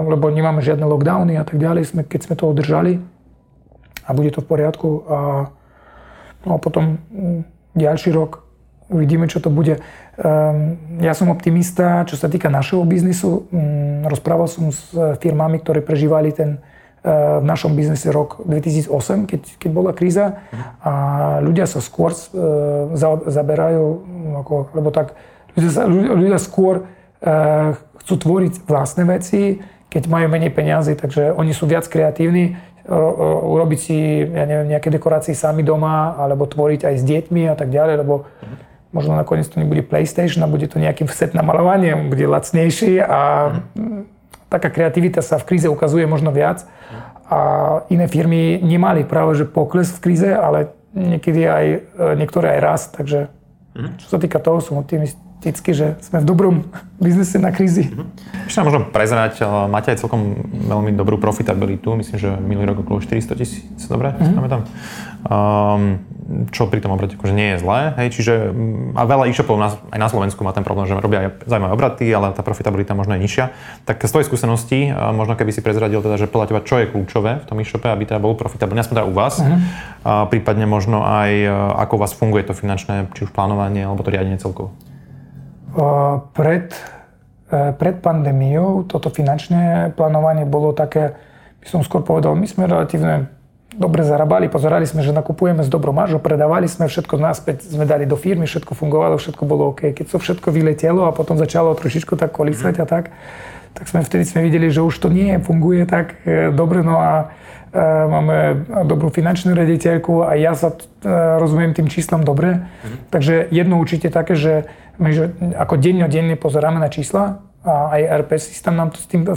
lebo nemáme žiadne lockdowny a tak ďalej, sme, keď sme to udržali a bude to v poriadku. A, no a potom um, ďalší rok Uvidíme, čo to bude. Ehm, ja som optimista, čo sa týka našeho biznisu. Mm, rozprával som s firmami, ktoré prežívali ten eh, v našom biznise rok 2008, keď, keď bola kríza a ľudia sa skôr eh, zaberajú, ako, lebo tak, ľudia, sa, ľudia skôr eh, chcú tvoriť vlastné veci, keď majú menej peniazy, takže oni sú viac kreatívni, urobiť si, ja neviem, nejaké dekorácie sami doma, alebo tvoriť aj s deťmi a tak ďalej, lebo možno nakoniec to nebude PlayStation a bude to nejakým set na malovanie, bude lacnejší a mm. taká kreativita sa v kríze ukazuje možno viac. A iné firmy nemali práve že pokles v kríze, ale niekedy aj e, niektoré aj rast, takže mm. čo sa týka toho, som optimist, že sme v dobrom biznise na krízi. Ešte nám možno prezrať, máte aj celkom veľmi dobrú profitabilitu, myslím, že minulý rok okolo 400 tisíc, dobre, mm-hmm. tam. Um, čo pri tom obrate akože nie je zlé, hej, čiže mm, a veľa e-shopov na, aj na Slovensku má ten problém, že robia aj zaujímavé obraty, ale tá profitabilita možno je nižšia. Tak z tvojej skúsenosti, možno keby si prezradil teda, že podľa teba, čo je kľúčové v tom e-shope, aby teda bol profitabilný, aspoň teda u vás, uh-huh. a prípadne možno aj ako u vás funguje to finančné, či už plánovanie, alebo to riadenie celkovo. Pred, e, pred pandémiou toto finančné plánovanie bolo také, by som skôr povedal, my sme relatívne dobre zarábali, pozerali sme, že nakupujeme s dobrou maržou, predávali sme, všetko naspäť sme dali do firmy, všetko fungovalo, všetko bolo OK. Keď to všetko vyletelo a potom začalo trošičku tak kolísať a tak, tak sme vtedy sme videli, že už to nie funguje tak e, dobre, no a e, máme dobrú finančnú rediteľku a ja sa e, rozumiem tým číslom dobre. Mhm. Takže jedno určite také, že my že ako denne pozeráme na čísla, a aj RP systém nám to s tým e,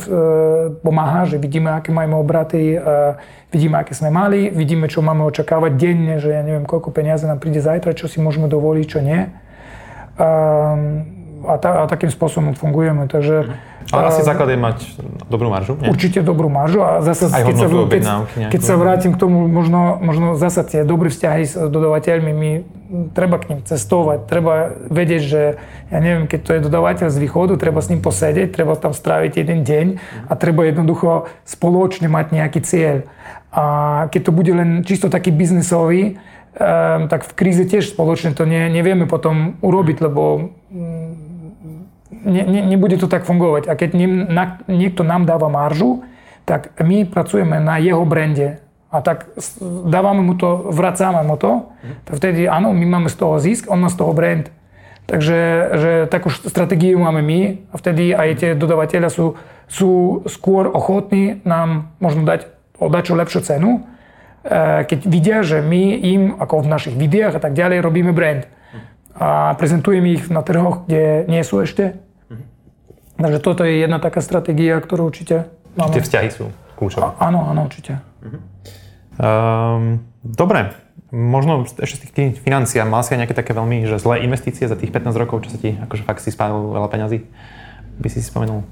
pomáha, že vidíme, aké máme obraty, e, vidíme, aké sme mali, vidíme, čo máme očakávať denne, že ja neviem, koľko peniazy nám príde zajtra, čo si môžeme dovoliť, čo nie. Ehm, a, ta, a takým spôsobom fungujeme. Takže mhm. Ale asi základ je mať dobrú maržu, nie? Určite dobrú maržu a zase, Aj keď, sa, keď, keď sa vrátim k tomu, možno, možno zase tie dobré vzťahy s dodavateľmi, my treba k ním cestovať, treba vedieť, že ja neviem, keď to je dodavateľ z východu, treba s ním posedieť, treba tam stráviť jeden deň a treba jednoducho spoločne mať nejaký cieľ. A keď to bude len čisto taký biznisový, um, tak v kríze tiež spoločne to ne, nevieme potom urobiť, lebo um, ne, ne, nebude to tak fungovať. A keď niekto nám dáva maržu, tak my pracujeme na jeho brande. A tak dávame mu to, vracáme mu to, tak vtedy áno, my máme z toho zisk, on má z toho brand. Takže že takú stratégiu máme my a vtedy aj tie dodavateľia sú, sú skôr ochotní nám možno dať o čo lepšiu cenu, e, keď vidia, že my im, ako v našich videách a tak ďalej, robíme brand. A prezentujeme ich na trhoch, kde nie sú ešte Takže toto je jedna taká stratégia, ktorú určite máme. Tie vzťahy sú kľúčové. áno, áno, určite. Um, dobre, možno ešte z tých financií, mal si aj nejaké také veľmi že zlé investície za tých 15 rokov, čo sa ti akože fakt si spálil veľa peňazí? By si si spomenul?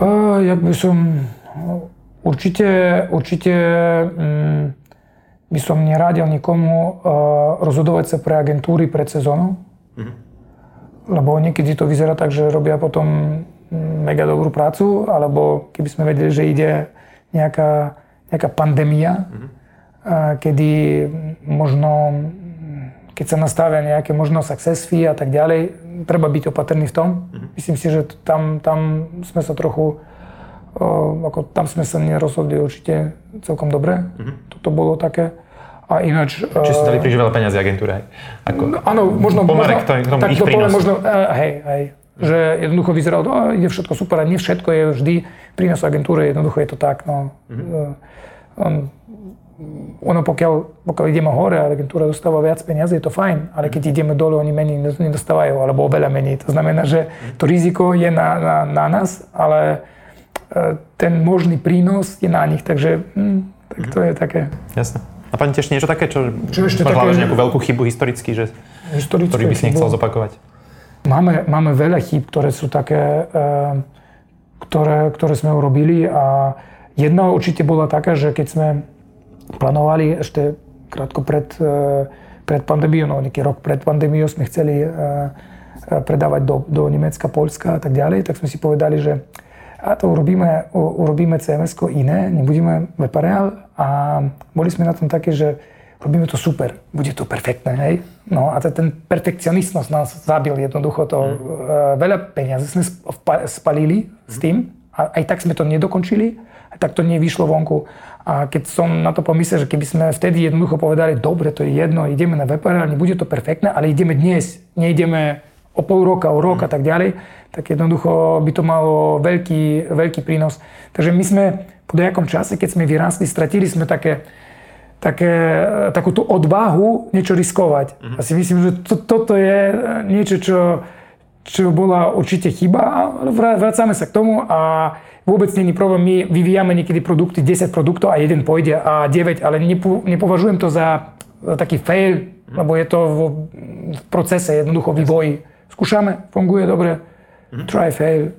Uh, jak by som... Určite, určite um, by som neradil nikomu uh, rozhodovať sa pre agentúry pred sezónou. Uh-huh lebo niekedy to vyzerá tak, že robia potom mega dobrú prácu, alebo keby sme vedeli, že ide nejaká, nejaká pandémia, mm-hmm. kedy možno, keď sa nastavia nejaké možno success fee a tak ďalej, treba byť opatrný v tom. Mm-hmm. Myslím si, že tam, tam sme sa trochu, ako tam sme sa nerozhodli určite celkom dobre. Mm-hmm. Toto bolo také. A ináč... Či si dali príliš veľa peniazy agentúre? Ako, no, áno, možno... Pomere k tomu tak ich to poviem, možno, uh, hej, hej. Že jednoducho vyzeralo, oh, ide všetko super, a nie všetko je vždy prínos agentúry, jednoducho je to tak, no. Mm-hmm. Ono pokiaľ, pokiaľ ideme hore a agentúra dostáva viac peniazy, je to fajn, ale keď ideme dole, oni menej nedostávajú, alebo oveľa menej. To znamená, že to riziko je na, na, na nás, ale ten možný prínos je na nich, takže hm, tak to je také. Jasne. A pani tiež niečo také, čo, čo ešte také, že nejakú veľkú chybu historicky, že, ktorý by si nechcel zopakovať? Máme, máme veľa chýb, ktoré sú také, e, ktoré, ktoré sme urobili a jedna určite bola taká, že keď sme plánovali ešte krátko pred, e, pred pandémiou, no nejaký rok pred pandémiou sme chceli e, predávať do, do Nemecka, Polska a tak ďalej, tak sme si povedali, že a to urobíme, urobíme cms iné, nebudeme Wepareal a boli sme na tom také, že robíme to super, bude to perfektné, hej. No a ten perfekcionismus nás zabil jednoducho to. Mm. Veľa peniazy sme spalili s tým a aj tak sme to nedokončili, aj tak to nevyšlo vonku. A keď som na to pomyslel, že keby sme vtedy jednoducho povedali, dobre, to je jedno, ideme na Wepareal, nebude to perfektné, ale ideme dnes, neideme o pol roka, o rok a tak ďalej, tak jednoducho by to malo veľký, veľký prínos. Takže my sme po nejakom čase, keď sme vyrástli, stratili sme také, také, takú tú odvahu niečo riskovať. Mm-hmm. A si myslím, že to, toto je niečo, čo, čo bola určite chyba, ale vracame sa k tomu a vôbec není problém. My vyvíjame niekedy produkty, 10 produktov a jeden pôjde a 9, ale nepo, nepovažujem to za, taký fail, mm-hmm. lebo je to v, v procese jednoducho vývoji. Skúšame, funguje dobre, mm-hmm. try, fail.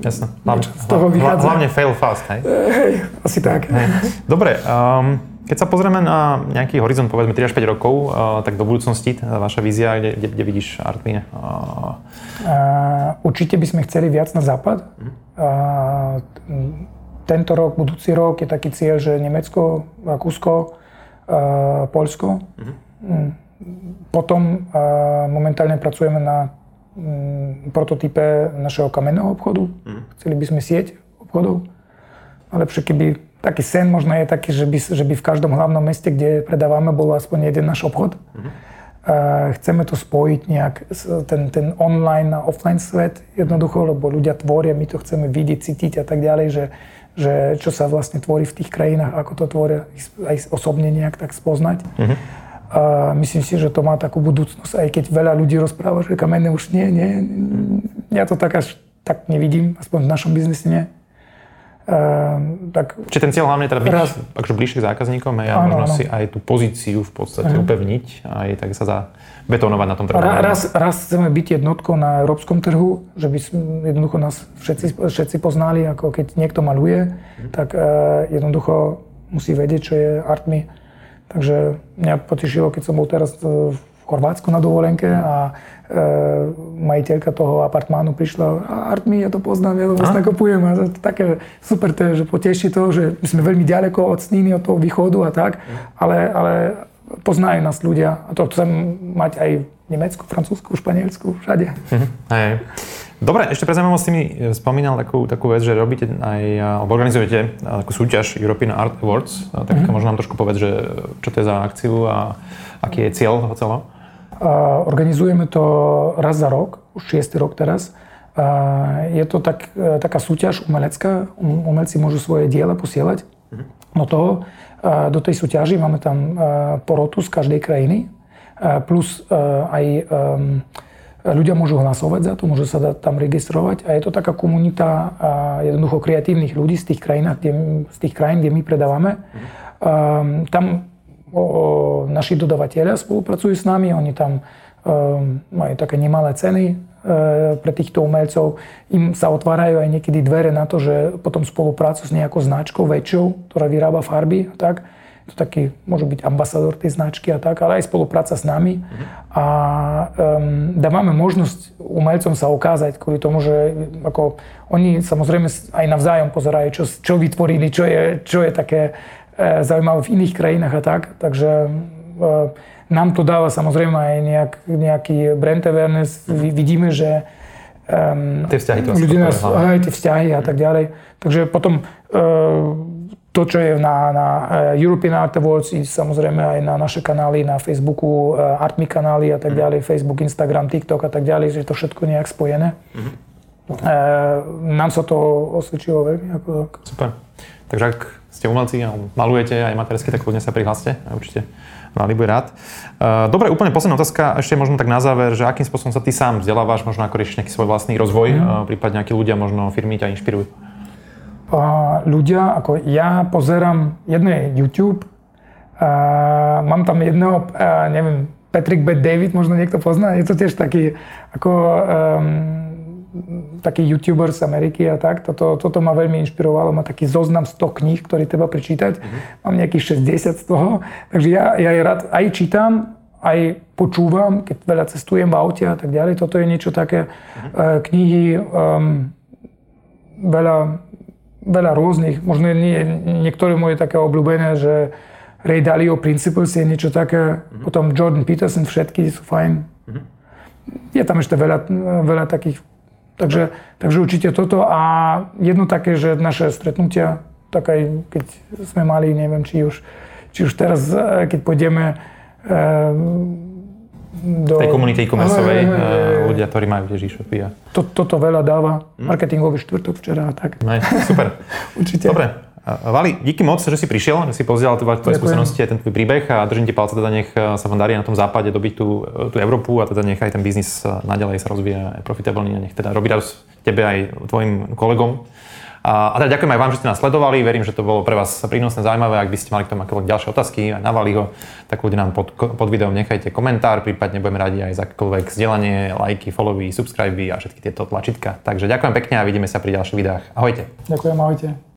Jasné. Hlavne, z toho vychádza. Hlavne fail fast, hej? Hej, asi tak. Hej. Dobre, um, keď sa pozrieme na nejaký horizont, povedzme 3 až 5 rokov, uh, tak do budúcnosti, vaša vízia, kde, kde, kde vidíš Artmine? Uh... Uh, určite by sme chceli viac na západ. Mm. Uh, tento rok, budúci rok je taký cieľ, že Nemecko, Rakúsko, uh, Polsko. Mm. Potom uh, momentálne pracujeme na prototype našeho kamenného obchodu. Mm. Chceli by sme sieť obchodov. A lepšie, keby taký sen možno je taký, že by, že by v každom hlavnom meste, kde predávame, bol aspoň jeden náš obchod. Mm-hmm. Uh, chceme to spojiť nejak, ten, ten online a offline svet jednoducho, lebo ľudia tvoria, my to chceme vidieť, cítiť a tak ďalej, že, že čo sa vlastne tvorí v tých krajinách, ako to tvoria aj osobne nejak tak spoznať. Mm-hmm. A myslím si, že to má takú budúcnosť, aj keď veľa ľudí rozpráva, že kamenné už nie, nie. Ja to tak až tak nevidím, aspoň v našom biznise nie. Uh, tak Čiže ten cieľ hlavne teda byť raz, akože bližšie k zákazníkom a možno áno. si aj tú pozíciu v podstate uh-huh. upevniť a aj tak sa zabetonovať na tom trhu. Raz, raz chceme byť jednotkou na európskom trhu, že by jednoducho nás všetci, všetci poznali, ako keď niekto maluje, uh-huh. tak uh, jednoducho musí vedieť, čo je ArtMe. Takže mňa potešilo, keď som bol teraz v Chorvátsku na dovolenke a e, majiteľka toho apartmánu prišla a Artmi, ja to poznám, ja to vlastne kupujem. A to také super, to je, že poteší to, že my sme veľmi ďaleko od Sníny, od toho východu a tak, ale, ale poznajú nás ľudia a to chcem mať aj v Nemecku, Francúzsku, Španielsku, všade. Mhm. Hej. Dobre, ešte pre zaujímavosť mi spomínal takú, takú vec, že robíte aj, alebo organizujete takú súťaž European Art Awards, tak mm-hmm. možno nám trošku povedz, že čo to je za akciu a aký je cieľ toho celého? Organizujeme to raz za rok, už 6. rok teraz. Je to tak, e, taká súťaž umelecká, um, umelci môžu svoje diela posielať do toho. Do tej súťaži máme tam e, porotu z každej krajiny, e, plus aj ľudia môžu hlasovať za to, môžu sa tam registrovať a je to taká komunita jednoducho kreatívnych ľudí z tých krajín, kde, z tých krajín, kde my predávame. Tam o, naši dodavateľia spolupracujú s nami, oni tam um, majú také nemalé ceny e, pre týchto umelcov. Im sa otvárajú aj niekedy dvere na to, že potom spoluprácu s nejakou značkou väčšou, ktorá vyrába farby a tak. To taký, môže byť ambasador tej značky a tak, ale aj spolupráca s nami. Mm-hmm. A um, dávame možnosť umelcom sa ukázať kvôli tomu, že ako, oni samozrejme aj navzájom pozerajú, čo, čo vytvorili, čo je, čo je také E, zaujímavé v iných krajinách a tak. Takže e, nám to dáva samozrejme aj nejak, nejaký brand awareness. Vidíme, že um, tie vzťahy to ľudí nás, aj tie vzťahy a tak ďalej. Takže potom uh, to, čo je na, na European Art Awards, i samozrejme aj na naše kanály, na Facebooku, uh, ArtMe kanály a tak mm. ďalej, Facebook, Instagram, TikTok a tak ďalej, že je to všetko nejak spojené. Mm-hmm. Uh, nám sa to osvedčilo veľmi. Ako... Super. Takže ak ste umelci a malujete aj matersky, tak kľudne sa prihláste. Určite Vali bude rád. E, dobre, úplne posledná otázka, ešte možno tak na záver, že akým spôsobom sa ty sám vzdelávaš, možno ako riešiš nejaký svoj vlastný rozvoj, mm. prípadne akí ľudia, možno firmy ťa inšpirujú? Uh, ľudia, ako ja pozerám, jedno je YouTube, uh, mám tam jedného, uh, neviem, Patrick B. David, možno niekto pozná, je to tiež taký, ako um, taký youtuber z Ameriky a tak. Toto, toto ma veľmi inšpirovalo. Má taký zoznam 100 kníh, ktorý treba prečítať. Mm-hmm. Mám nejakých 60 z toho. Takže ja, ja rád aj čítam, aj počúvam, keď veľa cestujem v aute a tak ďalej. Toto je niečo také. Mm-hmm. Knihy, um, veľa, veľa rôznych. Možno nie, niektoré moje také obľúbené, že Ray Dalio Principles je niečo také. Mm-hmm. Potom Jordan Peterson, všetky sú fajn. Mm-hmm. Je tam ešte veľa, veľa takých Takže, takže určite toto a jedno také, že naše stretnutia, tak aj keď sme mali, neviem, či už, či už teraz, e, keď pôjdeme e, do... tej komunity e-commerceovej, ľudia, ktorí majú tiež e-shopy. A... To, toto veľa dáva. Hm? Marketingový štvrtok včera a tak. Ne, super. určite. Dobre, Vali, díky moc, že si prišiel, že si pozdiel tvoje skúsenosti a ten tvoj príbeh a držím ti palce, teda nech sa vám darí na tom západe dobiť tú, tú Európu a teda nech aj ten biznis naďalej sa rozvíja, profitabilný a nech teda robí radosť tebe aj tvojim kolegom. A, a teda ďakujem aj vám, že ste nás sledovali, verím, že to bolo pre vás prínosné, zaujímavé. Ak by ste mali k tomu akékoľvek ďalšie otázky aj na Valiho, tak ľudia nám pod, pod videom nechajte komentár, prípadne budeme radi aj za akékoľvek zdieľanie, lajky, followy, subscribe a všetky tieto tlačítka. Takže ďakujem pekne a vidíme sa pri ďalších videách. Ahojte. Ďakujem, ahojte.